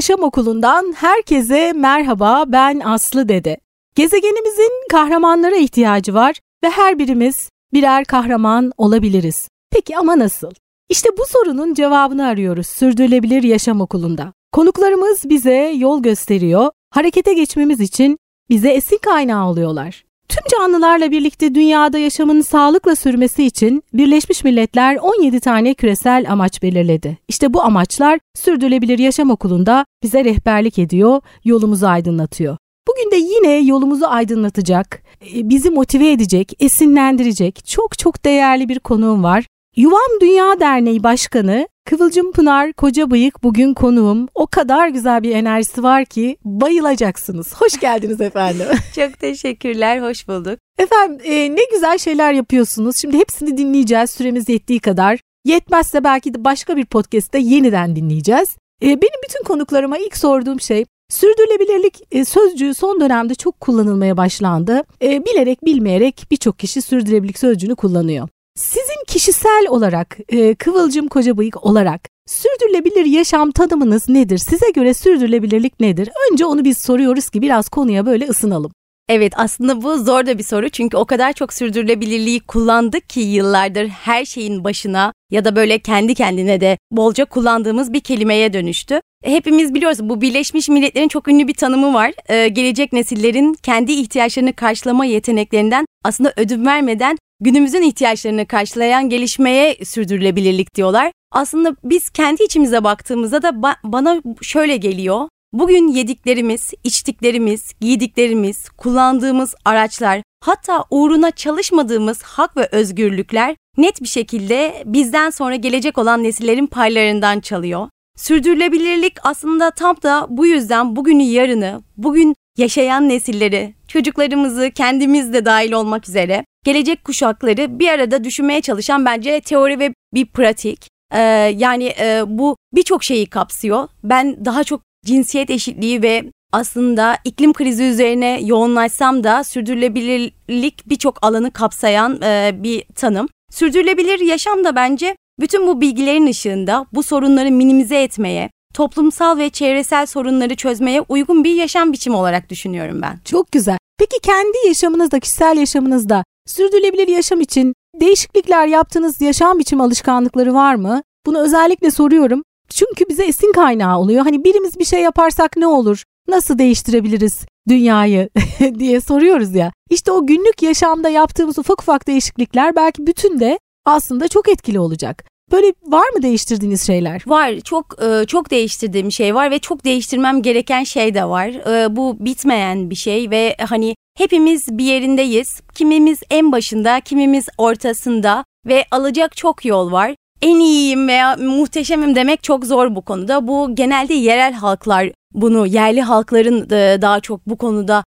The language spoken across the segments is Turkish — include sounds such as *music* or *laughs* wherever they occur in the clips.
Yaşam Okulu'ndan herkese merhaba ben Aslı Dede. Gezegenimizin kahramanlara ihtiyacı var ve her birimiz birer kahraman olabiliriz. Peki ama nasıl? İşte bu sorunun cevabını arıyoruz Sürdürülebilir Yaşam Okulu'nda. Konuklarımız bize yol gösteriyor, harekete geçmemiz için bize esin kaynağı oluyorlar. Tüm canlılarla birlikte dünyada yaşamın sağlıkla sürmesi için Birleşmiş Milletler 17 tane küresel amaç belirledi. İşte bu amaçlar Sürdürülebilir Yaşam Okulu'nda bize rehberlik ediyor, yolumuzu aydınlatıyor. Bugün de yine yolumuzu aydınlatacak, e, bizi motive edecek, esinlendirecek çok çok değerli bir konuğum var. Yuvam Dünya Derneği Başkanı Kıvılcım Pınar Koca Bıyık bugün konuğum. O kadar güzel bir enerjisi var ki bayılacaksınız. Hoş geldiniz efendim. *laughs* Çok teşekkürler, hoş bulduk. Efendim e, ne güzel şeyler yapıyorsunuz. Şimdi hepsini dinleyeceğiz süremiz yettiği kadar. Yetmezse belki de başka bir podcast'te yeniden dinleyeceğiz. E, benim bütün konuklarıma ilk sorduğum şey Sürdürülebilirlik e, sözcüğü son dönemde çok kullanılmaya başlandı. E, bilerek bilmeyerek birçok kişi sürdürülebilirlik sözcüğünü kullanıyor. Sizin kişisel olarak, e, Kıvılcım Kocabıyık olarak sürdürülebilir yaşam tanımınız nedir? Size göre sürdürülebilirlik nedir? Önce onu biz soruyoruz ki biraz konuya böyle ısınalım. Evet aslında bu zor da bir soru çünkü o kadar çok sürdürülebilirliği kullandık ki yıllardır her şeyin başına ya da böyle kendi kendine de bolca kullandığımız bir kelimeye dönüştü. Hepimiz biliyoruz bu Birleşmiş Milletler'in çok ünlü bir tanımı var. Ee, gelecek nesillerin kendi ihtiyaçlarını karşılama yeteneklerinden aslında ödün vermeden günümüzün ihtiyaçlarını karşılayan gelişmeye sürdürülebilirlik diyorlar. Aslında biz kendi içimize baktığımızda da ba- bana şöyle geliyor. Bugün yediklerimiz, içtiklerimiz, giydiklerimiz, kullandığımız araçlar, hatta uğruna çalışmadığımız hak ve özgürlükler net bir şekilde bizden sonra gelecek olan nesillerin paylarından çalıyor. Sürdürülebilirlik aslında tam da bu yüzden bugünü yarını, bugün yaşayan nesilleri, çocuklarımızı kendimiz de dahil olmak üzere gelecek kuşakları bir arada düşünmeye çalışan bence teori ve bir pratik. Ee, yani e, bu birçok şeyi kapsıyor. Ben daha çok cinsiyet eşitliği ve aslında iklim krizi üzerine yoğunlaşsam da sürdürülebilirlik birçok alanı kapsayan e, bir tanım. Sürdürülebilir yaşam da bence bütün bu bilgilerin ışığında bu sorunları minimize etmeye, toplumsal ve çevresel sorunları çözmeye uygun bir yaşam biçimi olarak düşünüyorum ben. Çok güzel. Peki kendi yaşamınızda, kişisel yaşamınızda sürdürülebilir yaşam için değişiklikler yaptığınız yaşam biçim alışkanlıkları var mı? Bunu özellikle soruyorum. Çünkü bize esin kaynağı oluyor. Hani birimiz bir şey yaparsak ne olur? Nasıl değiştirebiliriz dünyayı *laughs* diye soruyoruz ya. İşte o günlük yaşamda yaptığımız ufak ufak değişiklikler belki bütün de aslında çok etkili olacak. Böyle var mı değiştirdiğiniz şeyler? Var. Çok e, çok değiştirdiğim şey var ve çok değiştirmem gereken şey de var. E, bu bitmeyen bir şey ve hani hepimiz bir yerindeyiz. Kimimiz en başında, kimimiz ortasında ve alacak çok yol var. En iyiyim veya muhteşemim demek çok zor bu konuda. Bu genelde yerel halklar bunu, yerli halkların e, daha çok bu konuda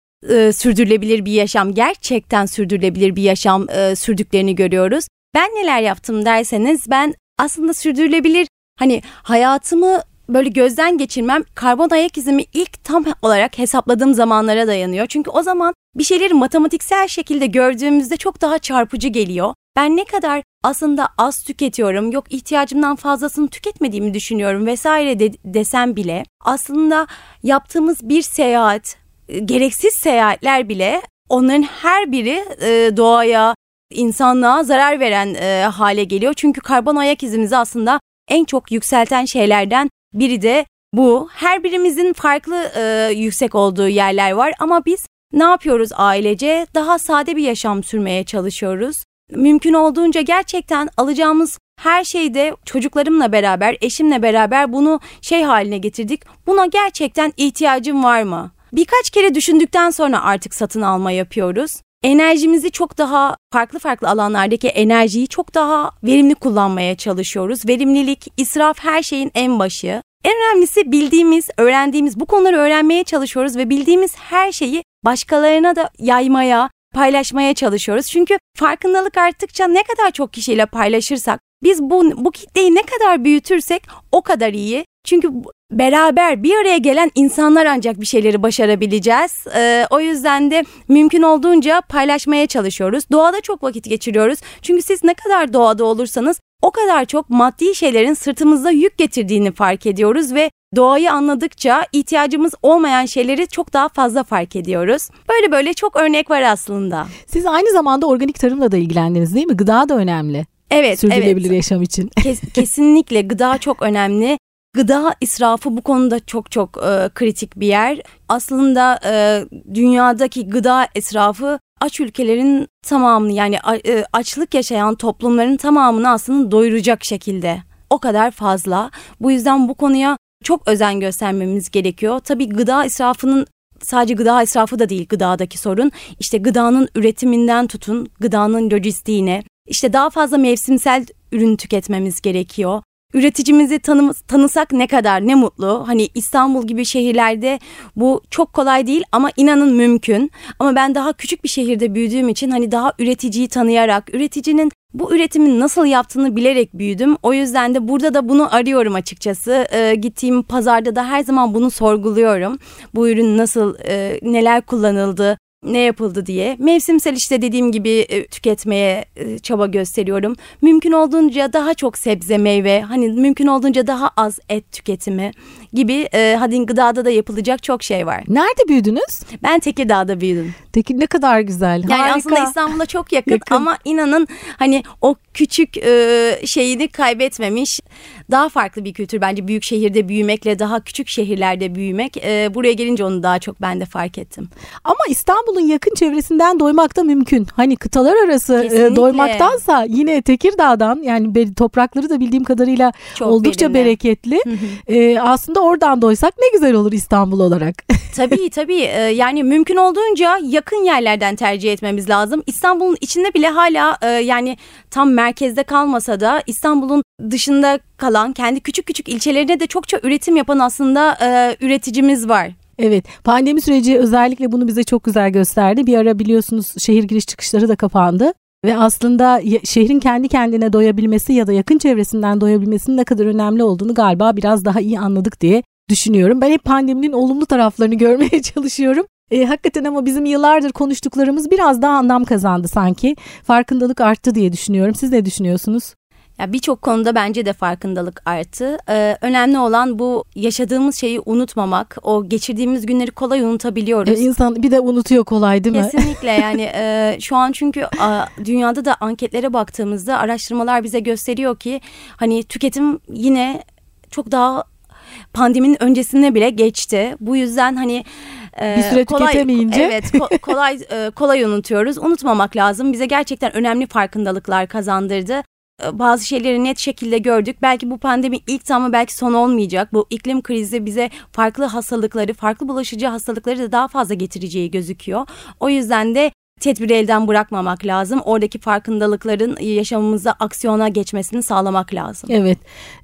sürdürülebilir bir yaşam, gerçekten sürdürülebilir bir yaşam sürdüklerini görüyoruz. Ben neler yaptım derseniz ben aslında sürdürülebilir hani hayatımı böyle gözden geçirmem karbon ayak izimi ilk tam olarak hesapladığım zamanlara dayanıyor. Çünkü o zaman bir şeyleri matematiksel şekilde gördüğümüzde çok daha çarpıcı geliyor. Ben ne kadar aslında az tüketiyorum, yok ihtiyacımdan fazlasını tüketmediğimi düşünüyorum vesaire de, desem bile aslında yaptığımız bir seyahat, e, gereksiz seyahatler bile onların her biri e, doğaya, insanlığa zarar veren e, hale geliyor. Çünkü karbon ayak izimizi aslında en çok yükselten şeylerden biri de bu. Her birimizin farklı e, yüksek olduğu yerler var ama biz ne yapıyoruz ailece? Daha sade bir yaşam sürmeye çalışıyoruz. Mümkün olduğunca gerçekten alacağımız her şeyde çocuklarımla beraber, eşimle beraber bunu şey haline getirdik. Buna gerçekten ihtiyacım var mı? Birkaç kere düşündükten sonra artık satın alma yapıyoruz enerjimizi çok daha farklı farklı alanlardaki enerjiyi çok daha verimli kullanmaya çalışıyoruz. Verimlilik, israf her şeyin en başı. En önemlisi bildiğimiz, öğrendiğimiz bu konuları öğrenmeye çalışıyoruz ve bildiğimiz her şeyi başkalarına da yaymaya, paylaşmaya çalışıyoruz. Çünkü farkındalık arttıkça ne kadar çok kişiyle paylaşırsak, biz bu, bu kitleyi ne kadar büyütürsek o kadar iyi. Çünkü beraber bir araya gelen insanlar ancak bir şeyleri başarabileceğiz. Ee, o yüzden de mümkün olduğunca paylaşmaya çalışıyoruz. Doğada çok vakit geçiriyoruz. Çünkü siz ne kadar doğada olursanız o kadar çok maddi şeylerin sırtımızda yük getirdiğini fark ediyoruz ve doğayı anladıkça ihtiyacımız olmayan şeyleri çok daha fazla fark ediyoruz. Böyle böyle çok örnek var aslında. Siz aynı zamanda organik tarımla da ilgilendiniz değil mi? Gıda da önemli. Evet, Sürdürülebilir evet. yaşam için. Kes, kesinlikle gıda çok önemli. Gıda israfı bu konuda çok çok e, kritik bir yer. Aslında e, dünyadaki gıda israfı aç ülkelerin tamamını yani e, açlık yaşayan toplumların tamamını aslında doyuracak şekilde. O kadar fazla. Bu yüzden bu konuya çok özen göstermemiz gerekiyor. Tabii gıda israfının sadece gıda israfı da değil gıdadaki sorun. İşte gıdanın üretiminden tutun gıdanın lojistiğine. İşte daha fazla mevsimsel ürün tüketmemiz gerekiyor. Üreticimizi tanı, tanısak ne kadar ne mutlu. Hani İstanbul gibi şehirlerde bu çok kolay değil ama inanın mümkün. Ama ben daha küçük bir şehirde büyüdüğüm için hani daha üreticiyi tanıyarak, üreticinin bu üretimin nasıl yaptığını bilerek büyüdüm. O yüzden de burada da bunu arıyorum açıkçası. Ee, gittiğim pazarda da her zaman bunu sorguluyorum. Bu ürün nasıl, e, neler kullanıldı, ne yapıldı diye. Mevsimsel işte dediğim gibi e, tüketmeye e, çaba gösteriyorum. Mümkün olduğunca daha çok sebze, meyve, hani mümkün olduğunca daha az et tüketimi gibi e, hadi gıdada da yapılacak çok şey var. Nerede büyüdünüz? Ben Tekirdağ'da büyüdüm. Tekin ne kadar güzel. Yani Harika. aslında İstanbul'a çok yakın, Yakın. ama inanın hani o küçük e, şeyini kaybetmemiş. Daha farklı bir kültür bence büyük şehirde büyümekle daha küçük şehirlerde büyümek. E, buraya gelince onu daha çok ben de fark ettim. Ama İstanbul'un yakın çevresinden doymak da mümkün. Hani kıtalar arası e, Kesinlikle. doymaktansa yine Tekirdağ'dan yani toprakları da bildiğim kadarıyla Çok oldukça verimli. bereketli. E, aslında oradan doysak ne güzel olur İstanbul olarak. *laughs* Tabii tabii Ee, yani mümkün olduğunca yakın yerlerden tercih etmemiz lazım. İstanbul'un içinde bile hala e, yani tam merkezde kalmasa da İstanbul'un dışında kalan kendi küçük küçük ilçelerine de çokça üretim yapan aslında e, üreticimiz var. Evet pandemi süreci özellikle bunu bize çok güzel gösterdi. Bir ara biliyorsunuz şehir giriş çıkışları da kapandı. Ve aslında şehrin kendi kendine doyabilmesi ya da yakın çevresinden doyabilmesinin ne kadar önemli olduğunu galiba biraz daha iyi anladık diye düşünüyorum. Ben hep pandeminin olumlu taraflarını *laughs* görmeye çalışıyorum. E, hakikaten ama bizim yıllardır konuştuklarımız biraz daha anlam kazandı sanki. Farkındalık arttı diye düşünüyorum. Siz ne düşünüyorsunuz? Ya birçok konuda bence de farkındalık arttı. Ee, önemli olan bu yaşadığımız şeyi unutmamak. O geçirdiğimiz günleri kolay unutabiliyoruz. E, insan bir de unutuyor kolay değil mi? Kesinlikle *laughs* yani e, şu an çünkü a, dünyada da anketlere baktığımızda araştırmalar bize gösteriyor ki hani tüketim yine çok daha pandeminin öncesine bile geçti. Bu yüzden hani e, Bir süre tüketemeyince. evet ko- *laughs* kolay e, kolay unutuyoruz. Unutmamak lazım. Bize gerçekten önemli farkındalıklar kazandırdı. E, Bazı şeyleri net şekilde gördük. Belki bu pandemi ilk ama belki son olmayacak. Bu iklim krizi bize farklı hastalıkları, farklı bulaşıcı hastalıkları da daha fazla getireceği gözüküyor. O yüzden de tedbiri elden bırakmamak lazım. Oradaki farkındalıkların yaşamımızda aksiyona geçmesini sağlamak lazım. Evet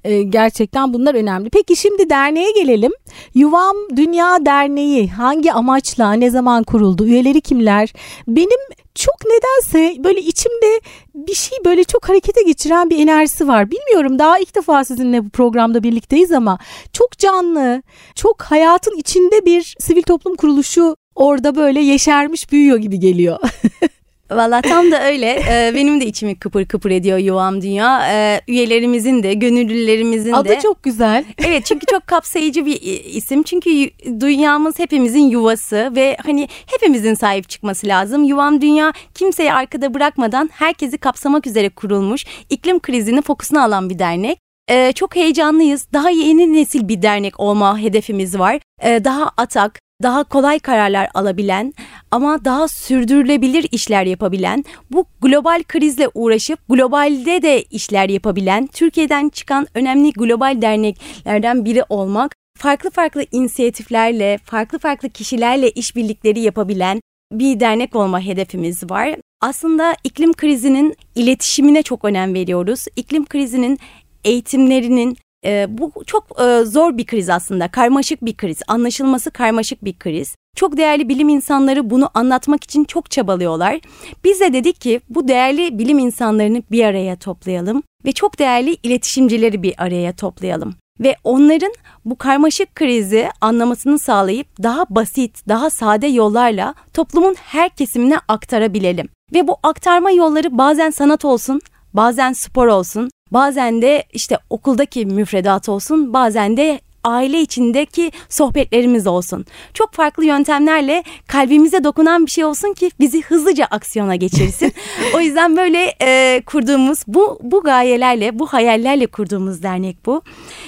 e, gerçekten bunlar önemli. Peki şimdi derneğe gelelim. Yuvam Dünya Derneği hangi amaçla ne zaman kuruldu? Üyeleri kimler? Benim çok nedense böyle içimde bir şey böyle çok harekete geçiren bir enerjisi var. Bilmiyorum daha ilk defa sizinle bu programda birlikteyiz ama çok canlı, çok hayatın içinde bir sivil toplum kuruluşu orada böyle yeşermiş büyüyor gibi geliyor. *laughs* Valla tam da öyle. Ee, benim de içimi kıpır kıpır ediyor Yuvam Dünya. Ee, üyelerimizin de, gönüllülerimizin Adı de. çok güzel. *laughs* Evet çünkü çok kapsayıcı bir i- isim. Çünkü dünyamız hepimizin yuvası ve hani hepimizin sahip çıkması lazım. Yuvam Dünya kimseyi arkada bırakmadan herkesi kapsamak üzere kurulmuş, iklim krizini fokusuna alan bir dernek. Ee, çok heyecanlıyız. Daha yeni nesil bir dernek olma hedefimiz var. Ee, daha atak, daha kolay kararlar alabilen ama daha sürdürülebilir işler yapabilen, bu global krizle uğraşıp globalde de işler yapabilen, Türkiye'den çıkan önemli global derneklerden biri olmak, farklı farklı inisiyatiflerle, farklı farklı kişilerle işbirlikleri yapabilen bir dernek olma hedefimiz var. Aslında iklim krizinin iletişimine çok önem veriyoruz. İklim krizinin eğitimlerinin e, bu çok e, zor bir kriz aslında. Karmaşık bir kriz. Anlaşılması karmaşık bir kriz. Çok değerli bilim insanları bunu anlatmak için çok çabalıyorlar. Biz de dedik ki bu değerli bilim insanlarını bir araya toplayalım ve çok değerli iletişimcileri bir araya toplayalım. Ve onların bu karmaşık krizi anlamasını sağlayıp daha basit, daha sade yollarla toplumun her kesimine aktarabilelim. Ve bu aktarma yolları bazen sanat olsun, bazen spor olsun, bazen de işte okuldaki müfredat olsun, bazen de aile içindeki sohbetlerimiz olsun. Çok farklı yöntemlerle kalbimize dokunan bir şey olsun ki bizi hızlıca aksiyona geçirsin. *laughs* o yüzden böyle e, kurduğumuz bu bu gayelerle, bu hayallerle kurduğumuz dernek bu.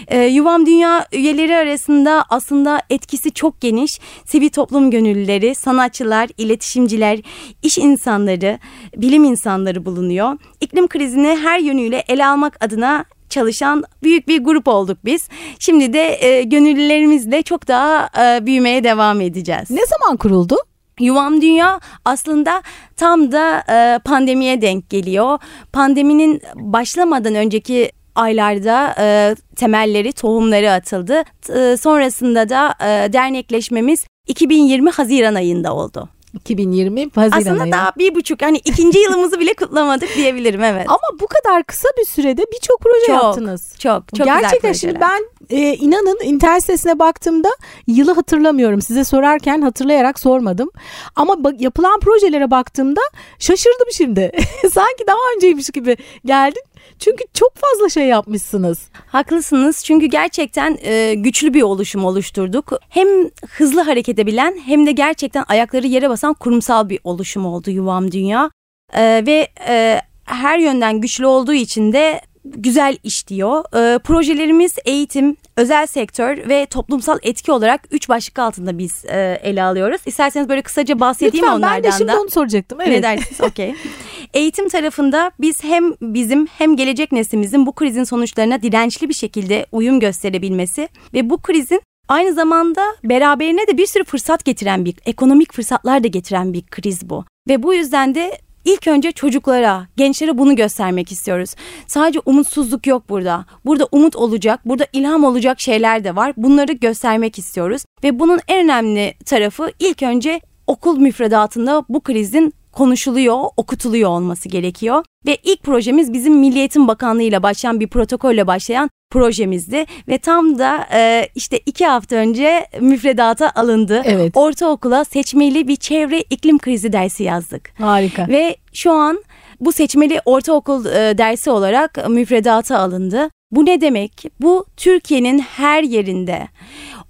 E, Yuvam Dünya üyeleri arasında aslında etkisi çok geniş. Sivil toplum gönüllüleri, sanatçılar, iletişimciler, iş insanları, bilim insanları bulunuyor. İklim krizini her yönüyle ele almak adına çalışan büyük bir grup olduk biz. Şimdi de e, gönüllülerimizle çok daha e, büyümeye devam edeceğiz. Ne zaman kuruldu? Yuvam Dünya aslında tam da e, pandemiye denk geliyor. Pandeminin başlamadan önceki aylarda e, temelleri, tohumları atıldı. E, sonrasında da e, dernekleşmemiz 2020 Haziran ayında oldu. 2020 Haziran Aslında ayı. daha bir buçuk hani ikinci yılımızı bile kutlamadık diyebilirim evet. Ama bu kadar kısa bir sürede birçok proje Çok, yaptınız. Çok çok Gerçekten güzel şimdi projeler. ben e, inanın internet sitesine baktığımda yılı hatırlamıyorum. Size sorarken hatırlayarak sormadım. Ama bak, yapılan projelere baktığımda şaşırdım şimdi. *laughs* Sanki daha önceymiş gibi geldin. Çünkü çok fazla şey yapmışsınız. Haklısınız çünkü gerçekten e, güçlü bir oluşum oluşturduk. Hem hızlı hareket edebilen hem de gerçekten ayakları yere basan kurumsal bir oluşum oldu Yuvam Dünya. E, ve e, her yönden güçlü olduğu için de güzel işliyor. E, projelerimiz eğitim, özel sektör ve toplumsal etki olarak üç başlık altında biz e, ele alıyoruz. İsterseniz böyle kısaca bahsedeyim Lütfen onlardan ben de şimdi da. onu soracaktım. Ne Evet. dersiniz? Okey. *laughs* Eğitim tarafında biz hem bizim hem gelecek neslimizin bu krizin sonuçlarına dirençli bir şekilde uyum gösterebilmesi ve bu krizin aynı zamanda beraberine de bir sürü fırsat getiren bir ekonomik fırsatlar da getiren bir kriz bu. Ve bu yüzden de ilk önce çocuklara, gençlere bunu göstermek istiyoruz. Sadece umutsuzluk yok burada. Burada umut olacak, burada ilham olacak şeyler de var. Bunları göstermek istiyoruz. Ve bunun en önemli tarafı ilk önce okul müfredatında bu krizin konuşuluyor, okutuluyor olması gerekiyor. Ve ilk projemiz bizim Milli Eğitim Bakanlığı ile başlayan bir protokolle başlayan projemizdi. Ve tam da e, işte iki hafta önce müfredata alındı. Evet. Ortaokula seçmeli bir çevre iklim krizi dersi yazdık. Harika. Ve şu an bu seçmeli ortaokul e, dersi olarak müfredata alındı. Bu ne demek? Bu Türkiye'nin her yerinde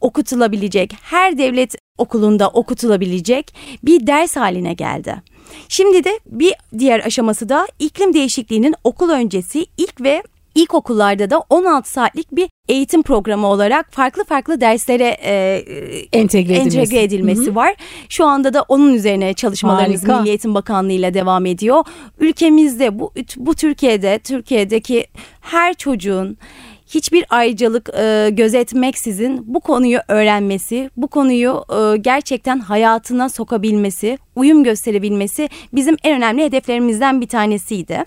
okutulabilecek, her devlet okulunda okutulabilecek bir ders haline geldi. Şimdi de bir diğer aşaması da iklim değişikliğinin okul öncesi ilk ve ilkokullarda da 16 saatlik bir eğitim programı olarak farklı farklı derslere e, Entegre edilmesi. entegre edilmesi Hı hı. var. Şu anda da onun üzerine çalışmalarımız Harika. Milli Eğitim Bakanlığı ile devam ediyor. Ülkemizde bu bu Türkiye'de Türkiye'deki her çocuğun hiçbir ayrıcalık e, gözetmeksizin bu konuyu öğrenmesi, bu konuyu e, gerçekten hayatına sokabilmesi, uyum gösterebilmesi bizim en önemli hedeflerimizden bir tanesiydi.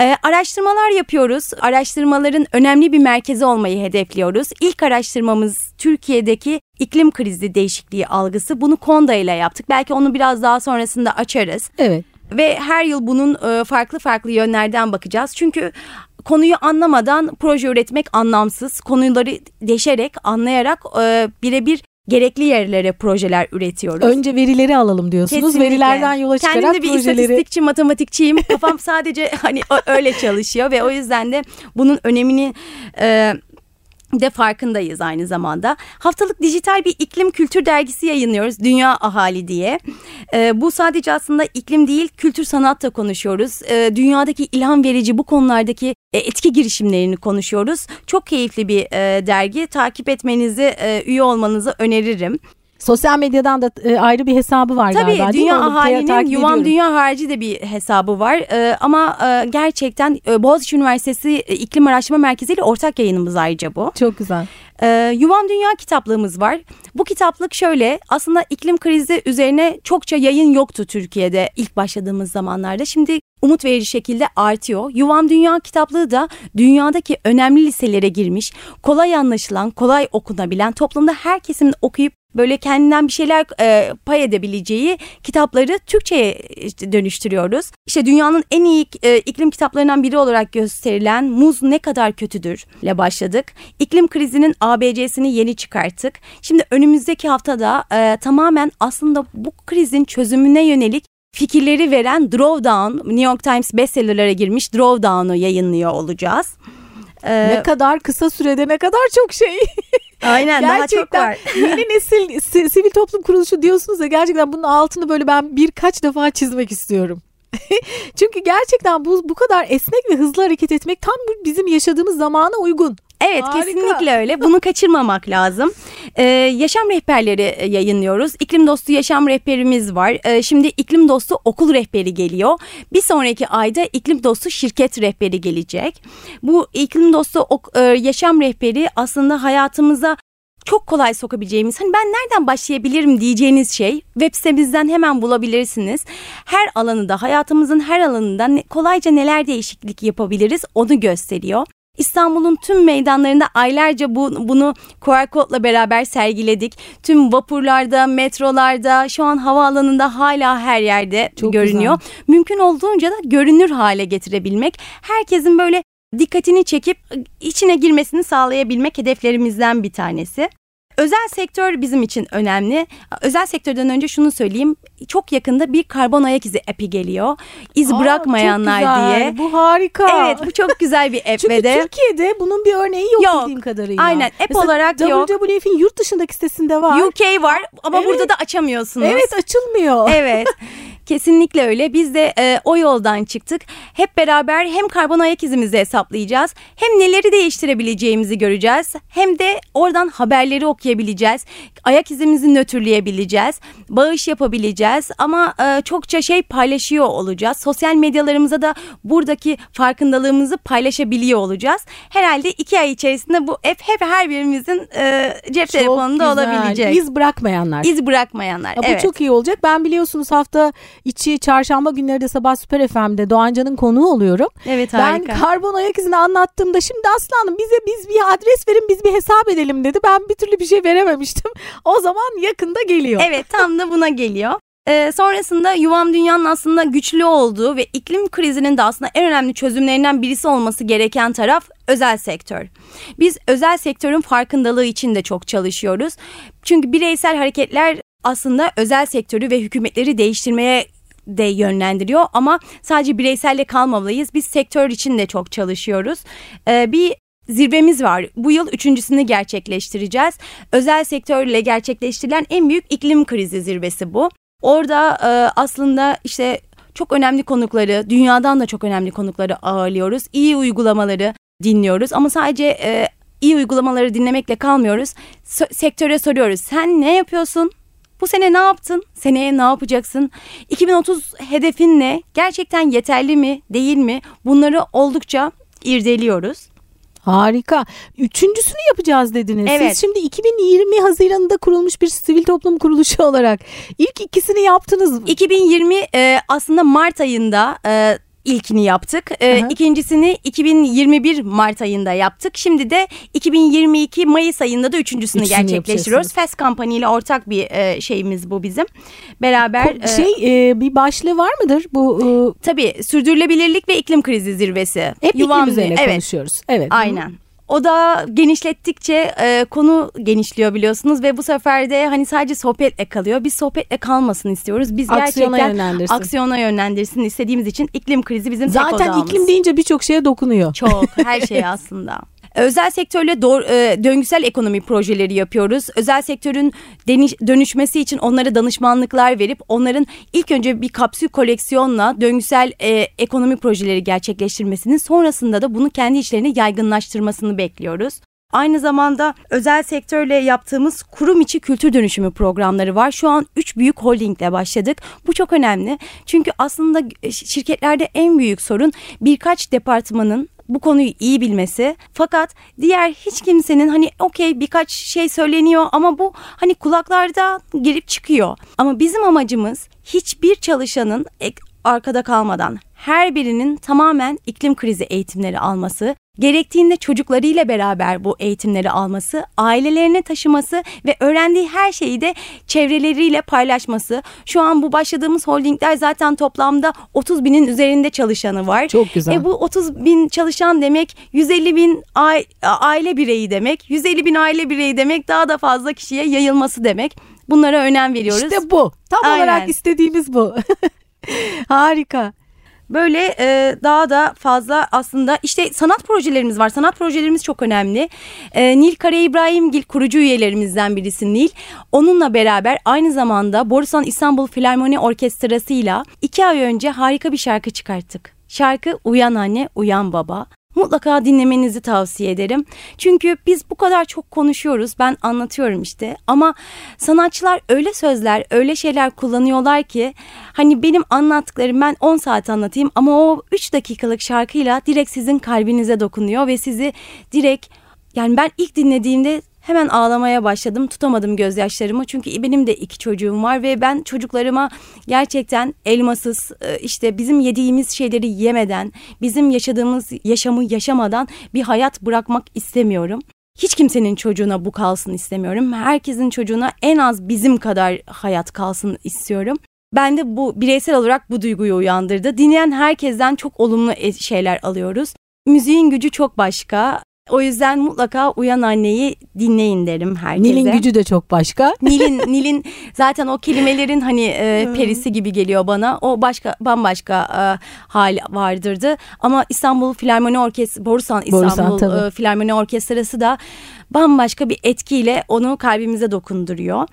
Ee, araştırmalar yapıyoruz. Araştırmaların önemli bir merkezi olmayı hedefliyoruz. İlk araştırmamız Türkiye'deki iklim krizi değişikliği algısı. Bunu Konda ile yaptık. Belki onu biraz daha sonrasında açarız. Evet. Ve her yıl bunun e, farklı farklı yönlerden bakacağız. Çünkü konuyu anlamadan proje üretmek anlamsız. Konuları deşerek, anlayarak e, birebir gerekli yerlere projeler üretiyoruz. Önce verileri alalım diyorsunuz. Kesinlikle. Verilerden yola çıkarak Kendim de bir projeleri istatistikçi, matematikçiyim. Kafam *laughs* sadece hani öyle çalışıyor ve o yüzden de bunun önemini e, de farkındayız aynı zamanda. Haftalık dijital bir iklim kültür dergisi yayınlıyoruz. Dünya Ahali diye. E, bu sadece aslında iklim değil kültür sanat da konuşuyoruz. E, dünyadaki ilham verici bu konulardaki e, etki girişimlerini konuşuyoruz. Çok keyifli bir e, dergi. Takip etmenizi, e, üye olmanızı öneririm. Sosyal medyadan da e, ayrı bir hesabı var Tabii galiba değil Dünya Ahali'nin ediyorum. Dünya harici de bir hesabı var. Ee, ama e, gerçekten e, Boğaziçi Üniversitesi e, İklim Araştırma Merkezi ile ortak yayınımız ayrıca bu. Çok güzel. Ee, Yuvam Dünya kitaplığımız var. Bu kitaplık şöyle aslında iklim krizi üzerine çokça yayın yoktu Türkiye'de ilk başladığımız zamanlarda. Şimdi umut verici şekilde artıyor. Yuvam Dünya kitaplığı da dünyadaki önemli liselere girmiş, kolay anlaşılan, kolay okunabilen, toplumda her kesimin okuyup böyle kendinden bir şeyler e, pay edebileceği kitapları Türkçe'ye dönüştürüyoruz. İşte dünyanın en iyi e, iklim kitaplarından biri olarak gösterilen Muz Ne Kadar Kötüdür ile başladık. İklim krizinin ABC'sini yeni çıkarttık. Şimdi önümüzdeki haftada e, tamamen aslında bu krizin çözümüne yönelik fikirleri veren Drawdown, New York Times bestsellerlere girmiş Drawdown'u yayınlıyor olacağız. Ee, Ne kadar kısa sürede ne kadar çok şey. *laughs* Aynen daha çok var. *laughs* yeni nesil sivil toplum kuruluşu diyorsunuz ya gerçekten bunun altını böyle ben birkaç defa çizmek istiyorum. *laughs* Çünkü gerçekten bu bu kadar esnek ve hızlı hareket etmek tam bizim yaşadığımız zamana uygun. Evet Harika. kesinlikle öyle. Bunu kaçırmamak lazım. Ee, yaşam rehberleri e, yayınlıyoruz. İklim dostu yaşam rehberimiz var. Ee, şimdi iklim dostu okul rehberi geliyor. Bir sonraki ayda iklim dostu şirket rehberi gelecek. Bu iklim dostu ok, e, yaşam rehberi aslında hayatımıza çok kolay sokabileceğimiz hani ben nereden başlayabilirim diyeceğiniz şey web sitemizden hemen bulabilirsiniz. Her alanında hayatımızın her alanında kolayca neler değişiklik yapabiliriz onu gösteriyor. İstanbul'un tüm meydanlarında aylarca bu, bunu QR kodla beraber sergiledik. Tüm vapurlarda, metrolarda, şu an havaalanında hala her yerde Çok görünüyor. Güzel. Mümkün olduğunca da görünür hale getirebilmek. Herkesin böyle dikkatini çekip içine girmesini sağlayabilmek hedeflerimizden bir tanesi. Özel sektör bizim için önemli. Özel sektörden önce şunu söyleyeyim. Çok yakında bir karbon ayak izi app'i geliyor. İz Aa, bırakmayanlar diye. Bu harika. Evet bu çok güzel bir app *laughs* Çünkü ve de. Türkiye'de bunun bir örneği yok, yok. bildiğim kadarıyla. Aynen app Mesela olarak yok. WWF'in yurt dışındaki sitesinde var. UK var ama evet. burada da açamıyorsunuz. Evet açılmıyor. Evet. *laughs* Kesinlikle öyle. Biz de e, o yoldan çıktık. Hep beraber hem karbon ayak izimizi hesaplayacağız. Hem neleri değiştirebileceğimizi göreceğiz. Hem de oradan haberleri okuyabileceğiz. Ayak izimizi nötrleyebileceğiz. Bağış yapabileceğiz. Ama e, çokça şey paylaşıyor olacağız. Sosyal medyalarımıza da buradaki farkındalığımızı paylaşabiliyor olacağız. Herhalde iki ay içerisinde bu app hep her birimizin e, cep çok telefonunda güzel. olabilecek. İz bırakmayanlar. İz bırakmayanlar. Ya, bu evet. çok iyi olacak. Ben biliyorsunuz hafta içi çarşamba günleri de sabah Süper FM'de Doğancan'ın konuğu oluyorum. Evet harika. Ben karbon ayak izini anlattığımda şimdi Aslanım bize biz bir adres verin biz bir hesap edelim dedi. Ben bir türlü bir şey verememiştim. *laughs* O zaman yakında geliyor. Evet tam da buna geliyor. Ee, sonrasında yuvam dünyanın aslında güçlü olduğu ve iklim krizinin de aslında en önemli çözümlerinden birisi olması gereken taraf özel sektör. Biz özel sektörün farkındalığı için de çok çalışıyoruz. Çünkü bireysel hareketler aslında özel sektörü ve hükümetleri değiştirmeye de yönlendiriyor ama sadece bireyselle kalmamalıyız. Biz sektör için de çok çalışıyoruz. Ee, bir zirvemiz var. Bu yıl üçüncüsünü gerçekleştireceğiz. Özel sektörle gerçekleştirilen en büyük iklim krizi zirvesi bu. Orada e, aslında işte çok önemli konukları, dünyadan da çok önemli konukları ağırlıyoruz. İyi uygulamaları dinliyoruz ama sadece e, iyi uygulamaları dinlemekle kalmıyoruz. S- sektöre soruyoruz. Sen ne yapıyorsun? Bu sene ne yaptın? Seneye ne yapacaksın? 2030 hedefin ne? Gerçekten yeterli mi? Değil mi? Bunları oldukça irdeliyoruz. Harika. Üçüncüsünü yapacağız dediniz. Evet. Siz şimdi 2020 Haziran'ında kurulmuş bir sivil toplum kuruluşu *laughs* olarak ilk ikisini yaptınız mı? 2020 e, aslında Mart ayında e, ilkini yaptık. Ee, Hı ikincisini 2021 Mart ayında yaptık. Şimdi de 2022 Mayıs ayında da üçüncüsünü Üçünü gerçekleştiriyoruz. Fast Company ile ortak bir e, şeyimiz bu bizim. Beraber Ko- e, şey e, bir başlığı var mıdır bu? E... Tabii sürdürülebilirlik ve iklim krizi zirvesi. Hep Yuvan iklim üzerine evet. konuşuyoruz. Evet. Aynen. O da genişlettikçe e, konu genişliyor biliyorsunuz ve bu sefer de hani sadece sohbetle kalıyor. Biz sohbetle kalmasın istiyoruz. Biz aksiyona gerçekten yönlendirsin. aksiyona yönlendirsin istediğimiz için iklim krizi bizim Zaten tek odağımız. iklim deyince birçok şeye dokunuyor. Çok her *laughs* şeye aslında. Özel sektörle doğru, e, döngüsel ekonomi projeleri yapıyoruz. Özel sektörün deniş, dönüşmesi için onlara danışmanlıklar verip onların ilk önce bir kapsül koleksiyonla döngüsel e, ekonomi projeleri gerçekleştirmesinin sonrasında da bunu kendi işlerine yaygınlaştırmasını bekliyoruz. Aynı zamanda özel sektörle yaptığımız kurum içi kültür dönüşümü programları var. Şu an 3 büyük holdingle başladık. Bu çok önemli. Çünkü aslında şirketlerde en büyük sorun birkaç departmanın bu konuyu iyi bilmesi. Fakat diğer hiç kimsenin hani okey birkaç şey söyleniyor ama bu hani kulaklarda girip çıkıyor. Ama bizim amacımız hiçbir çalışanın arkada kalmadan her birinin tamamen iklim krizi eğitimleri alması, gerektiğinde çocuklarıyla beraber bu eğitimleri alması, ailelerine taşıması ve öğrendiği her şeyi de çevreleriyle paylaşması. Şu an bu başladığımız holdingler zaten toplamda 30 binin üzerinde çalışanı var. Çok güzel. E bu 30 bin çalışan demek 150 bin aile bireyi demek. 150 bin aile bireyi demek daha da fazla kişiye yayılması demek. Bunlara önem veriyoruz. İşte bu. Tam Aynen. olarak istediğimiz bu. *laughs* Harika. Böyle e, daha da fazla aslında işte sanat projelerimiz var. Sanat projelerimiz çok önemli. E, Nil Kara İbrahimgil kurucu üyelerimizden birisi Nil. Onunla beraber aynı zamanda Borusan İstanbul Filarmoni Orkestrası'yla iki ay önce harika bir şarkı çıkarttık. Şarkı Uyan Anne, Uyan Baba mutlaka dinlemenizi tavsiye ederim. Çünkü biz bu kadar çok konuşuyoruz. Ben anlatıyorum işte. Ama sanatçılar öyle sözler, öyle şeyler kullanıyorlar ki hani benim anlattıklarım ben 10 saat anlatayım ama o 3 dakikalık şarkıyla direkt sizin kalbinize dokunuyor ve sizi direkt yani ben ilk dinlediğimde Hemen ağlamaya başladım. Tutamadım gözyaşlarımı. Çünkü benim de iki çocuğum var ve ben çocuklarıma gerçekten elmasız e, işte bizim yediğimiz şeyleri yemeden, bizim yaşadığımız yaşamı yaşamadan bir hayat bırakmak istemiyorum. Hiç kimsenin çocuğuna bu kalsın istemiyorum. Herkesin çocuğuna en az bizim kadar hayat kalsın istiyorum. Ben de bu bireysel olarak bu duyguyu uyandırdı. Dinleyen herkesten çok olumlu e, şeyler alıyoruz. Müziğin gücü çok başka. O yüzden mutlaka Uyan Anne'yi dinleyin derim herkese. Nil'in gücü de çok başka. *laughs* Nil'in Nil'in zaten o kelimelerin hani e, perisi gibi geliyor bana. O başka bambaşka e, hal vardırdı. Ama İstanbul Filarmoni Orkestrası, Borusan İstanbul Borusan, e, Filarmoni Orkestrası da bambaşka bir etkiyle onu kalbimize dokunduruyor.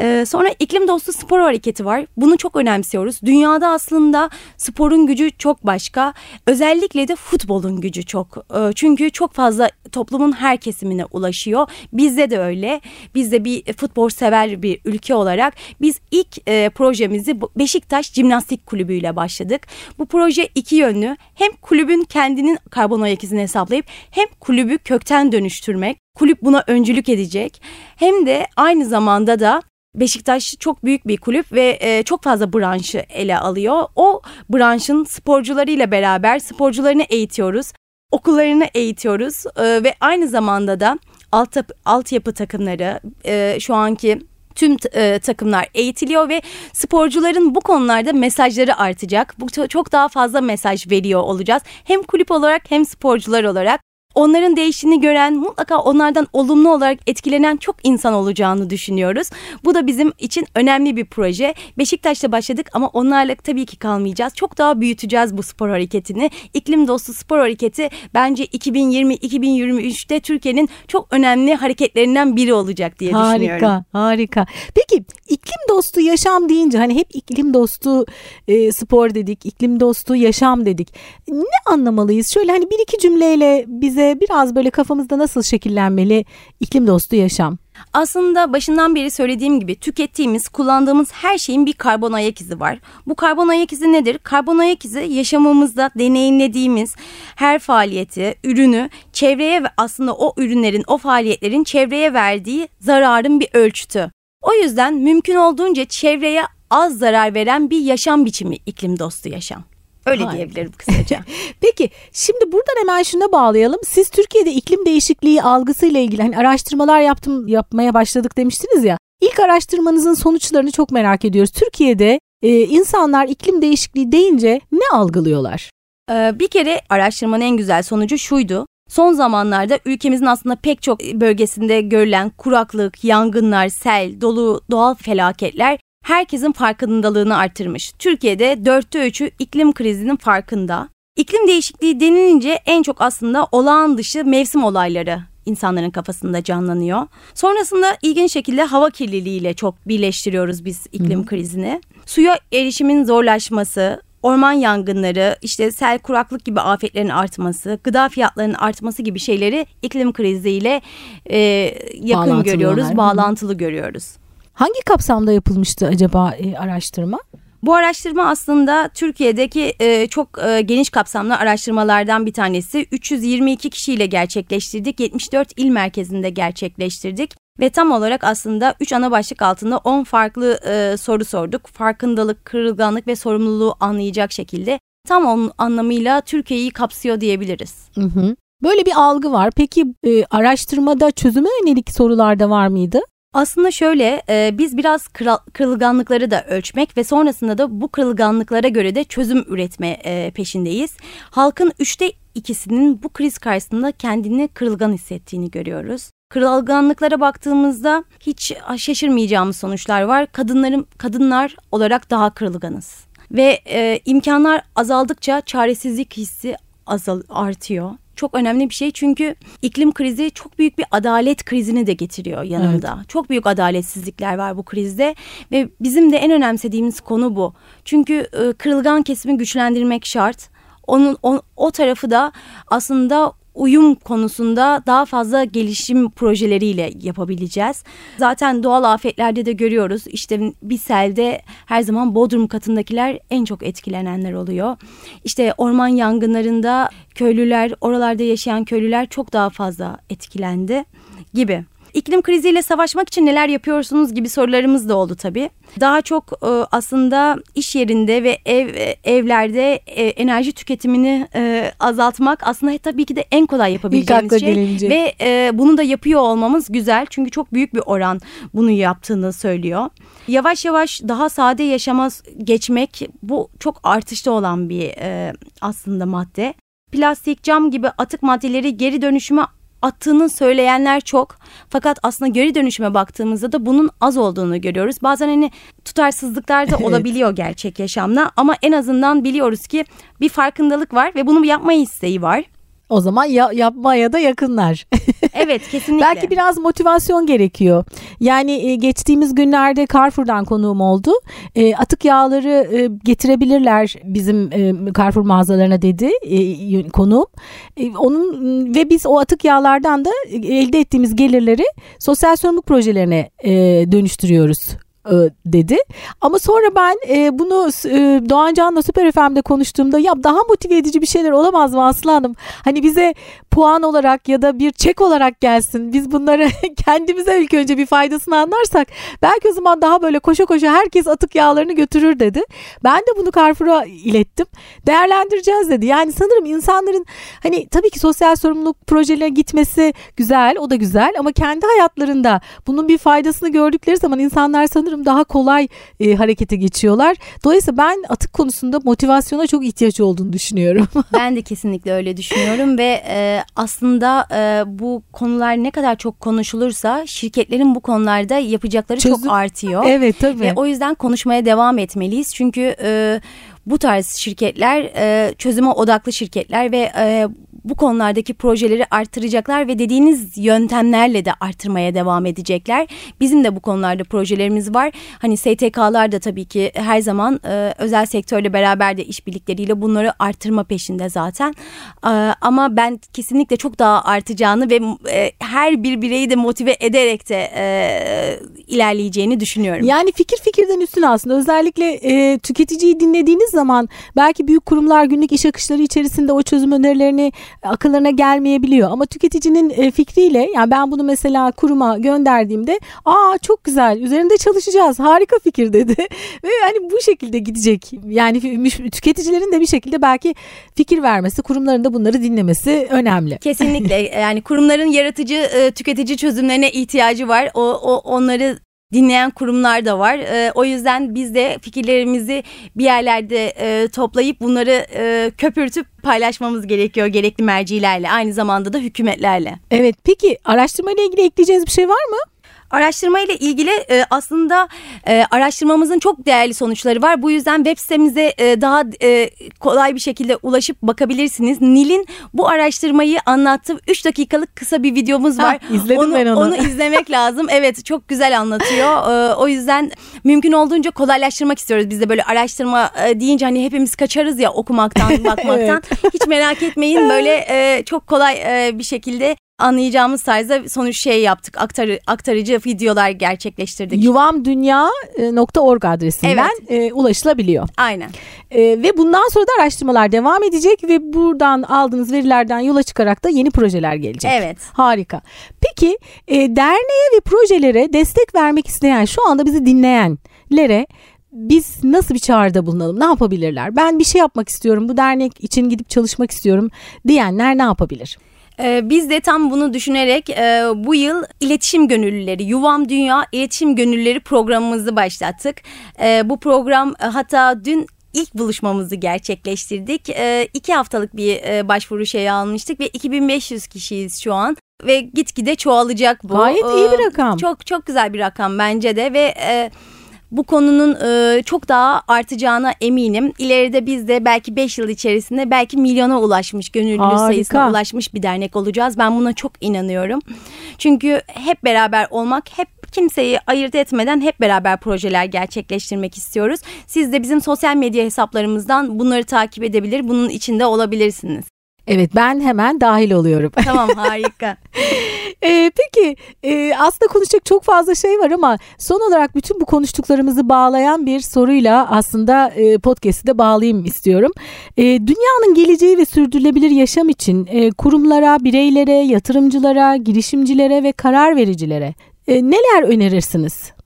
Ee, sonra iklim dostu spor hareketi var. Bunu çok önemsiyoruz. Dünyada aslında sporun gücü çok başka. Özellikle de futbolun gücü çok. Ee, çünkü çok fazla toplumun her kesimine ulaşıyor. Bizde de öyle. Biz de bir futbol sever bir ülke olarak biz ilk e, projemizi Beşiktaş Cimnastik Kulübü ile başladık. Bu proje iki yönlü. Hem kulübün kendinin karbon ayak izini hesaplayıp hem kulübü kökten dönüştürmek. Kulüp buna öncülük edecek. Hem de aynı zamanda da Beşiktaş çok büyük bir kulüp ve e, çok fazla branşı ele alıyor. O branşın sporcularıyla beraber sporcularını eğitiyoruz. Okullarını eğitiyoruz e, ve aynı zamanda da alt, altyapı takımları e, şu anki tüm takımlar eğitiliyor ve sporcuların bu konularda mesajları artacak. Bu çok daha fazla mesaj veriyor olacağız. Hem kulüp olarak hem sporcular olarak onların değiştiğini gören mutlaka onlardan olumlu olarak etkilenen çok insan olacağını düşünüyoruz. Bu da bizim için önemli bir proje. Beşiktaş'ta başladık ama onlarla tabii ki kalmayacağız. Çok daha büyüteceğiz bu spor hareketini. İklim dostu spor hareketi bence 2020-2023'te Türkiye'nin çok önemli hareketlerinden biri olacak diye harika, düşünüyorum. Harika, harika. Peki iklim dostu yaşam deyince hani hep iklim dostu e, spor dedik, iklim dostu yaşam dedik. Ne anlamalıyız? Şöyle hani bir iki cümleyle bize biraz böyle kafamızda nasıl şekillenmeli iklim dostu yaşam? Aslında başından beri söylediğim gibi tükettiğimiz, kullandığımız her şeyin bir karbon ayak izi var. Bu karbon ayak izi nedir? Karbon ayak izi yaşamımızda deneyimlediğimiz her faaliyeti, ürünü çevreye ve aslında o ürünlerin, o faaliyetlerin çevreye verdiği zararın bir ölçütü. O yüzden mümkün olduğunca çevreye az zarar veren bir yaşam biçimi iklim dostu yaşam. Öyle Harika. diyebilirim kısaca. *laughs* Peki şimdi buradan hemen şuna bağlayalım. Siz Türkiye'de iklim değişikliği algısıyla ilgili hani araştırmalar yaptım yapmaya başladık demiştiniz ya. İlk araştırmanızın sonuçlarını çok merak ediyoruz. Türkiye'de e, insanlar iklim değişikliği deyince ne algılıyorlar? Ee, bir kere araştırmanın en güzel sonucu şuydu. Son zamanlarda ülkemizin aslında pek çok bölgesinde görülen kuraklık, yangınlar, sel, dolu doğal felaketler herkesin farkındalığını artırmış. Türkiye'de dörtte üçü iklim krizinin farkında. İklim değişikliği denilince en çok aslında olağan dışı mevsim olayları insanların kafasında canlanıyor. Sonrasında ilginç şekilde hava kirliliğiyle çok birleştiriyoruz biz iklim Hı. krizini. Suya erişimin zorlaşması, orman yangınları, işte sel kuraklık gibi afetlerin artması, gıda fiyatlarının artması gibi şeyleri iklim kriziyle e, yakın bağlantılı görüyoruz, bağlantılı görüyoruz. Hangi kapsamda yapılmıştı acaba e, araştırma? Bu araştırma aslında Türkiye'deki e, çok e, geniş kapsamlı araştırmalardan bir tanesi. 322 kişiyle gerçekleştirdik. 74 il merkezinde gerçekleştirdik. Ve tam olarak aslında 3 ana başlık altında 10 farklı e, soru sorduk. Farkındalık, kırılganlık ve sorumluluğu anlayacak şekilde tam onun anlamıyla Türkiye'yi kapsıyor diyebiliriz. Hı hı. Böyle bir algı var. Peki e, araştırmada çözüme yönelik sorular da var mıydı? Aslında şöyle e, biz biraz kral, kırılganlıkları da ölçmek ve sonrasında da bu kırılganlıklara göre de çözüm üretme e, peşindeyiz. Halkın üçte ikisinin bu kriz karşısında kendini kırılgan hissettiğini görüyoruz. Kırılganlıklara baktığımızda hiç şaşırmayacağımız sonuçlar var. Kadınların kadınlar olarak daha kırılganız. ve e, imkanlar azaldıkça çaresizlik hissi azal artıyor çok önemli bir şey çünkü iklim krizi çok büyük bir adalet krizini de getiriyor yanında. Evet. Çok büyük adaletsizlikler var bu krizde ve bizim de en önemsediğimiz konu bu. Çünkü e, kırılgan kesimi güçlendirmek şart. Onun o, o tarafı da aslında uyum konusunda daha fazla gelişim projeleriyle yapabileceğiz. Zaten doğal afetlerde de görüyoruz. İşte bir selde her zaman bodrum katındakiler en çok etkilenenler oluyor. İşte orman yangınlarında köylüler, oralarda yaşayan köylüler çok daha fazla etkilendi gibi. İklim kriziyle savaşmak için neler yapıyorsunuz gibi sorularımız da oldu tabii. Daha çok e, aslında iş yerinde ve ev e, evlerde e, enerji tüketimini azaltmak aslında tabii ki de en kolay yapabileceğimiz şey. Gelince. Ve bunu da yapıyor olmamız güzel çünkü çok büyük bir oran bunu yaptığını söylüyor. Yavaş yavaş daha sade yaşama geçmek bu çok artışta olan bir aslında madde plastik, cam gibi atık maddeleri geri dönüşüme attığını söyleyenler çok. Fakat aslında geri dönüşüme baktığımızda da bunun az olduğunu görüyoruz. Bazen hani tutarsızlıklar da *laughs* olabiliyor gerçek yaşamda ama en azından biliyoruz ki bir farkındalık var ve bunu yapma isteği var. O zaman ya, yapmaya da yakınlar. *laughs* evet kesinlikle. Belki biraz motivasyon gerekiyor. Yani e, geçtiğimiz günlerde Carrefour'dan konuğum oldu. E, atık yağları e, getirebilirler bizim e, Carrefour mağazalarına dedi e, konuğum. E, onun ve biz o atık yağlardan da elde ettiğimiz gelirleri sosyal sorumluluk projelerine e, dönüştürüyoruz e, dedi. Ama sonra ben e, bunu e, Doğan Can'la Süper FM'de konuştuğumda ya daha motive edici bir şeyler olamaz mı Aslı Hanım? Hani bize puan olarak ya da bir çek olarak gelsin. Biz bunları *laughs* kendimize ilk önce bir faydasını anlarsak belki o zaman daha böyle koşa koşa herkes atık yağlarını götürür dedi. Ben de bunu Carrefour'a ilettim. Değerlendireceğiz dedi. Yani sanırım insanların hani tabii ki sosyal sorumluluk projelerine gitmesi güzel, o da güzel ama kendi hayatlarında bunun bir faydasını gördükleri zaman insanlar sanırım daha kolay e, harekete geçiyorlar. Dolayısıyla ben atık konusunda motivasyona çok ihtiyaç olduğunu düşünüyorum. *laughs* ben de kesinlikle öyle düşünüyorum ve e, aslında e, bu konular ne kadar çok konuşulursa şirketlerin bu konularda yapacakları Çözüm, çok artıyor. Evet tabii. Ve o yüzden konuşmaya devam etmeliyiz. Çünkü e, bu tarz şirketler e, çözüme odaklı şirketler ve e, bu konulardaki projeleri artıracaklar ve dediğiniz yöntemlerle de artırmaya devam edecekler. Bizim de bu konularda projelerimiz var. Hani STK'lar da tabii ki her zaman e, özel sektörle beraber de işbirlikleriyle bunları artırma peşinde zaten. E, ama ben kesinlikle çok daha artacağını ve e, her bir bireyi de motive ederek de e, ilerleyeceğini düşünüyorum. Yani fikir fikirden üstün aslında özellikle e, tüketiciyi dinlediğiniz zaman belki büyük kurumlar günlük iş akışları içerisinde o çözüm önerilerini akıllarına gelmeyebiliyor. Ama tüketicinin e, fikriyle yani ben bunu mesela kuruma gönderdiğimde aa çok güzel üzerinde çalışacağız harika fikir *laughs* dedi. Ve yani bu şekilde gidecek. Yani tüketicilerin de bir şekilde belki fikir vermesi kurumların da bunları dinlemesi önemli. *laughs* Kesinlikle yani kurumların yaratıcı e, tüketici çözümlerine ihtiyacı var. O, o onları dinleyen kurumlar da var. E, o yüzden biz de fikirlerimizi bir yerlerde e, toplayıp bunları e, köpürtüp paylaşmamız gerekiyor gerekli mercilerle aynı zamanda da hükümetlerle. Evet peki araştırma ile ilgili ekleyeceğiniz bir şey var mı? Araştırma ile ilgili e, aslında e, araştırmamızın çok değerli sonuçları var. Bu yüzden web sitemize e, daha e, kolay bir şekilde ulaşıp bakabilirsiniz. Nil'in bu araştırmayı anlattığı 3 dakikalık kısa bir videomuz var. Ha, izledim onu, ben onu. Onu izlemek lazım. *laughs* Evet çok güzel anlatıyor. E, o yüzden mümkün olduğunca kolaylaştırmak istiyoruz. Biz de böyle araştırma e, deyince hani hepimiz kaçarız ya okumaktan, bakmaktan. *laughs* evet. Hiç merak etmeyin böyle e, çok kolay e, bir şekilde anlayacağımız tarzda sonuç şey yaptık. Aktarı, aktarıcı videolar gerçekleştirdik. Yuvamdünya.org adresinden evet. e, ulaşılabiliyor. Aynen. E, ve bundan sonra da araştırmalar devam edecek ve buradan aldığınız verilerden yola çıkarak da yeni projeler gelecek. Evet. Harika. Peki e, derneğe ve projelere destek vermek isteyen şu anda bizi dinleyenlere biz nasıl bir çağrıda bulunalım? Ne yapabilirler? Ben bir şey yapmak istiyorum. Bu dernek için gidip çalışmak istiyorum diyenler ne yapabilir? Ee, biz de tam bunu düşünerek e, bu yıl iletişim gönüllüleri, Yuvam Dünya İletişim Gönüllüleri programımızı başlattık. E, bu program e, hatta dün ilk buluşmamızı gerçekleştirdik. E, iki haftalık bir e, başvuru şeyi almıştık ve 2500 kişiyiz şu an. Ve gitgide çoğalacak bu. Gayet iyi bir rakam. Çok çok güzel bir rakam bence de ve... E, bu konunun e, çok daha artacağına eminim. İleride biz de belki 5 yıl içerisinde belki milyona ulaşmış, gönüllü Harika. sayısına ulaşmış bir dernek olacağız. Ben buna çok inanıyorum. Çünkü hep beraber olmak, hep kimseyi ayırt etmeden hep beraber projeler gerçekleştirmek istiyoruz. Siz de bizim sosyal medya hesaplarımızdan bunları takip edebilir, bunun içinde olabilirsiniz. Evet ben hemen dahil oluyorum. *laughs* Tamam *laughs* harika. Ee, peki e, aslında konuşacak çok fazla şey var ama son olarak bütün bu konuştuklarımızı bağlayan bir soruyla aslında e, podcast'i de bağlayayım istiyorum. E, dünyanın geleceği ve sürdürülebilir yaşam için e, kurumlara, bireylere, yatırımcılara, girişimcilere ve karar vericilere e, neler önerirsiniz?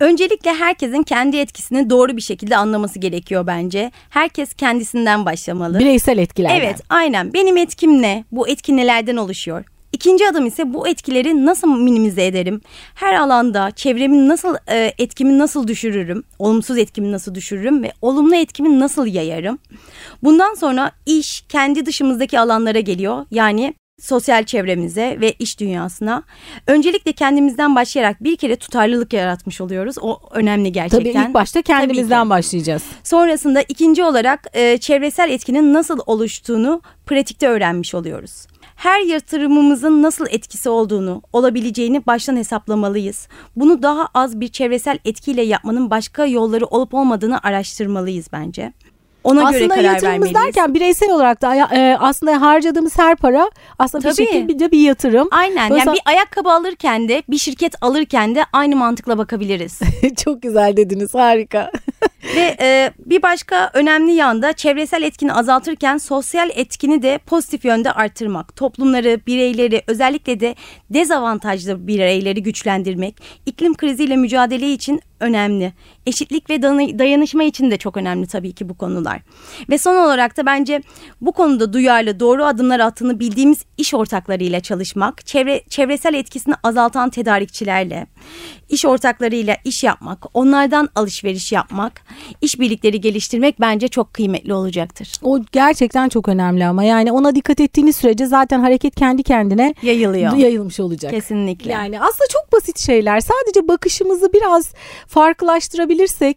Öncelikle herkesin kendi etkisini doğru bir şekilde anlaması gerekiyor bence. Herkes kendisinden başlamalı. Bireysel etkilerden. Evet, aynen. Benim etkim ne? Bu etki nelerden oluşuyor? İkinci adım ise bu etkileri nasıl minimize ederim? Her alanda çevremin nasıl e, etkimi nasıl düşürürüm? Olumsuz etkimi nasıl düşürürüm ve olumlu etkimi nasıl yayarım? Bundan sonra iş kendi dışımızdaki alanlara geliyor. Yani sosyal çevremize ve iş dünyasına. Öncelikle kendimizden başlayarak bir kere tutarlılık yaratmış oluyoruz. O önemli gerçekten. Tabii ilk başta kendimizden başlayacağız. Sonrasında ikinci olarak e, çevresel etkinin nasıl oluştuğunu pratikte öğrenmiş oluyoruz. Her yatırımımızın nasıl etkisi olduğunu, olabileceğini baştan hesaplamalıyız. Bunu daha az bir çevresel etkiyle yapmanın başka yolları olup olmadığını araştırmalıyız bence. Ona aslında göre karar yatırımımız vermeliyiz. derken bireysel olarak da e, aslında harcadığımız her para aslında Tabii. bir şekilde bir yatırım. Aynen. Yani bir ayakkabı alırken de bir şirket alırken de aynı mantıkla bakabiliriz. *laughs* Çok güzel dediniz harika. Ve e, bir başka önemli yanda çevresel etkini azaltırken sosyal etkini de pozitif yönde artırmak. Toplumları, bireyleri özellikle de dezavantajlı bireyleri güçlendirmek iklim kriziyle mücadele için önemli. Eşitlik ve dayanışma için de çok önemli tabii ki bu konular. Ve son olarak da bence bu konuda duyarlı doğru adımlar attığını bildiğimiz iş ortaklarıyla çalışmak, çevre çevresel etkisini azaltan tedarikçilerle, iş ortaklarıyla iş yapmak, onlardan alışveriş yapmak, işbirlikleri geliştirmek bence çok kıymetli olacaktır. O gerçekten çok önemli ama yani ona dikkat ettiğiniz sürece zaten hareket kendi kendine Yayılıyor. yayılmış olacak. Kesinlikle. Yani aslında çok basit şeyler. Sadece bakışımızı biraz farklılaştırabilirsek,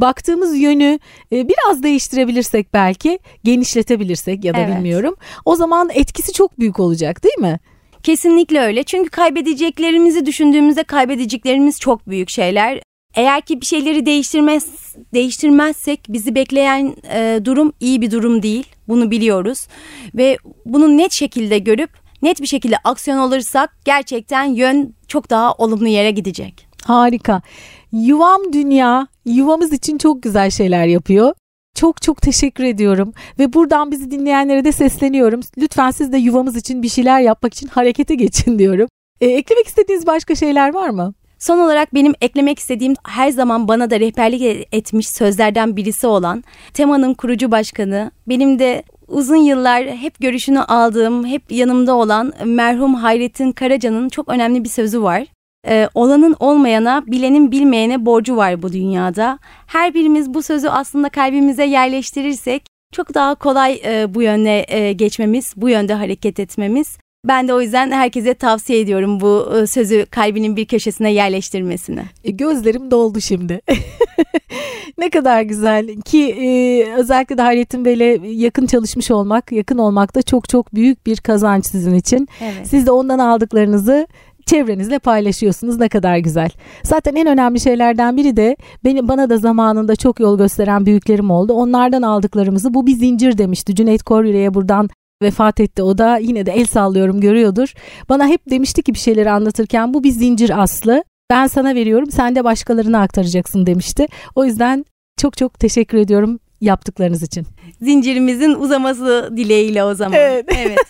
baktığımız yönü e, biraz değiştirebilirsek belki, genişletebilirsek ya da Evet. bilmiyorum. O zaman etkisi çok büyük olacak değil mi? Kesinlikle öyle. Çünkü kaybedeceklerimizi düşündüğümüzde kaybedeceklerimiz çok büyük şeyler. Eğer ki bir şeyleri değiştirmez değiştirmezsek bizi bekleyen e, durum iyi bir durum değil. Bunu biliyoruz ve bunu net şekilde görüp net bir şekilde aksiyon alırsak gerçekten yön çok daha olumlu yere gidecek. Harika. Yuvam Dünya yuvamız için çok güzel şeyler yapıyor. Çok çok teşekkür ediyorum ve buradan bizi dinleyenlere de sesleniyorum. Lütfen siz de yuvamız için bir şeyler yapmak için harekete geçin diyorum. E, eklemek istediğiniz başka şeyler var mı? Son olarak benim eklemek istediğim her zaman bana da rehberlik e- etmiş sözlerden birisi olan Tema'nın kurucu başkanı, benim de uzun yıllar hep görüşünü aldığım, hep yanımda olan merhum Hayrettin Karaca'nın çok önemli bir sözü var. Ee, olanın olmayana, bilenin bilmeyene borcu var bu dünyada. Her birimiz bu sözü aslında kalbimize yerleştirirsek çok daha kolay e, bu yönde e, geçmemiz, bu yönde hareket etmemiz. Ben de o yüzden herkese tavsiye ediyorum bu e, sözü kalbinin bir köşesine yerleştirmesini. E, gözlerim doldu şimdi. *laughs* ne kadar güzel ki e, özellikle de Hayrettin Bey'le yakın çalışmış olmak, yakın olmak da çok çok büyük bir kazanç sizin için. Evet. Siz de ondan aldıklarınızı çevrenizle paylaşıyorsunuz ne kadar güzel. Zaten en önemli şeylerden biri de benim bana da zamanında çok yol gösteren büyüklerim oldu. Onlardan aldıklarımızı bu bir zincir demişti. Cüneyt Koryüre'ye buradan vefat etti. O da yine de el sallıyorum görüyordur. Bana hep demişti ki bir şeyleri anlatırken bu bir zincir aslı. Ben sana veriyorum sen de başkalarına aktaracaksın demişti. O yüzden çok çok teşekkür ediyorum yaptıklarınız için. Zincirimizin uzaması dileğiyle o zaman. Evet. evet. *laughs*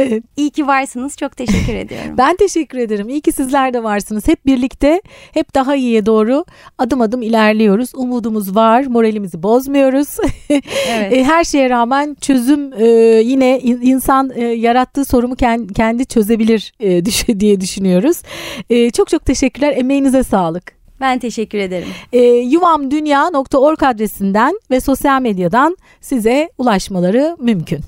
Evet. İyi ki varsınız. Çok teşekkür *laughs* ediyorum. Ben teşekkür ederim. İyi ki sizler de varsınız. Hep birlikte, hep daha iyiye doğru adım adım ilerliyoruz. Umudumuz var, moralimizi bozmuyoruz. *laughs* Evet. E, Her şeye rağmen çözüm e, yine in- insan e, yarattığı sorunu ken- kendi çözebilir *laughs* diye düşünüyoruz. Çok çok teşekkürler. Emeğinize sağlık. Ben teşekkür ederim. E, yuvamdunya.org adresinden ve sosyal medyadan size ulaşmaları mümkün.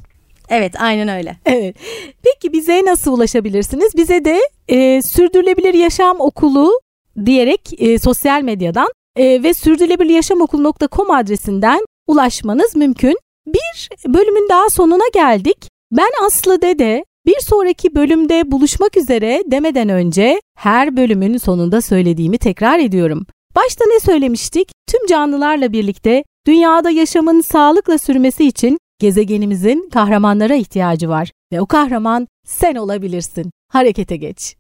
Evet aynen öyle. *laughs* Evet. Peki bize nasıl ulaşabilirsiniz? Bize de e, Sürdürülebilir Yaşam Okulu diyerek e, sosyal medyadan e, ve sürdürülebiliryaşamokulu.com adresinden ulaşmanız mümkün. Bir bölümün daha sonuna geldik. Ben Aslı Dede. Bir sonraki bölümde buluşmak üzere demeden önce her bölümün sonunda söylediğimi tekrar ediyorum. Başta ne söylemiştik? Tüm canlılarla birlikte dünyada yaşamın sağlıkla sürmesi için gezegenimizin kahramanlara ihtiyacı var ve o kahraman sen olabilirsin. Harekete geç.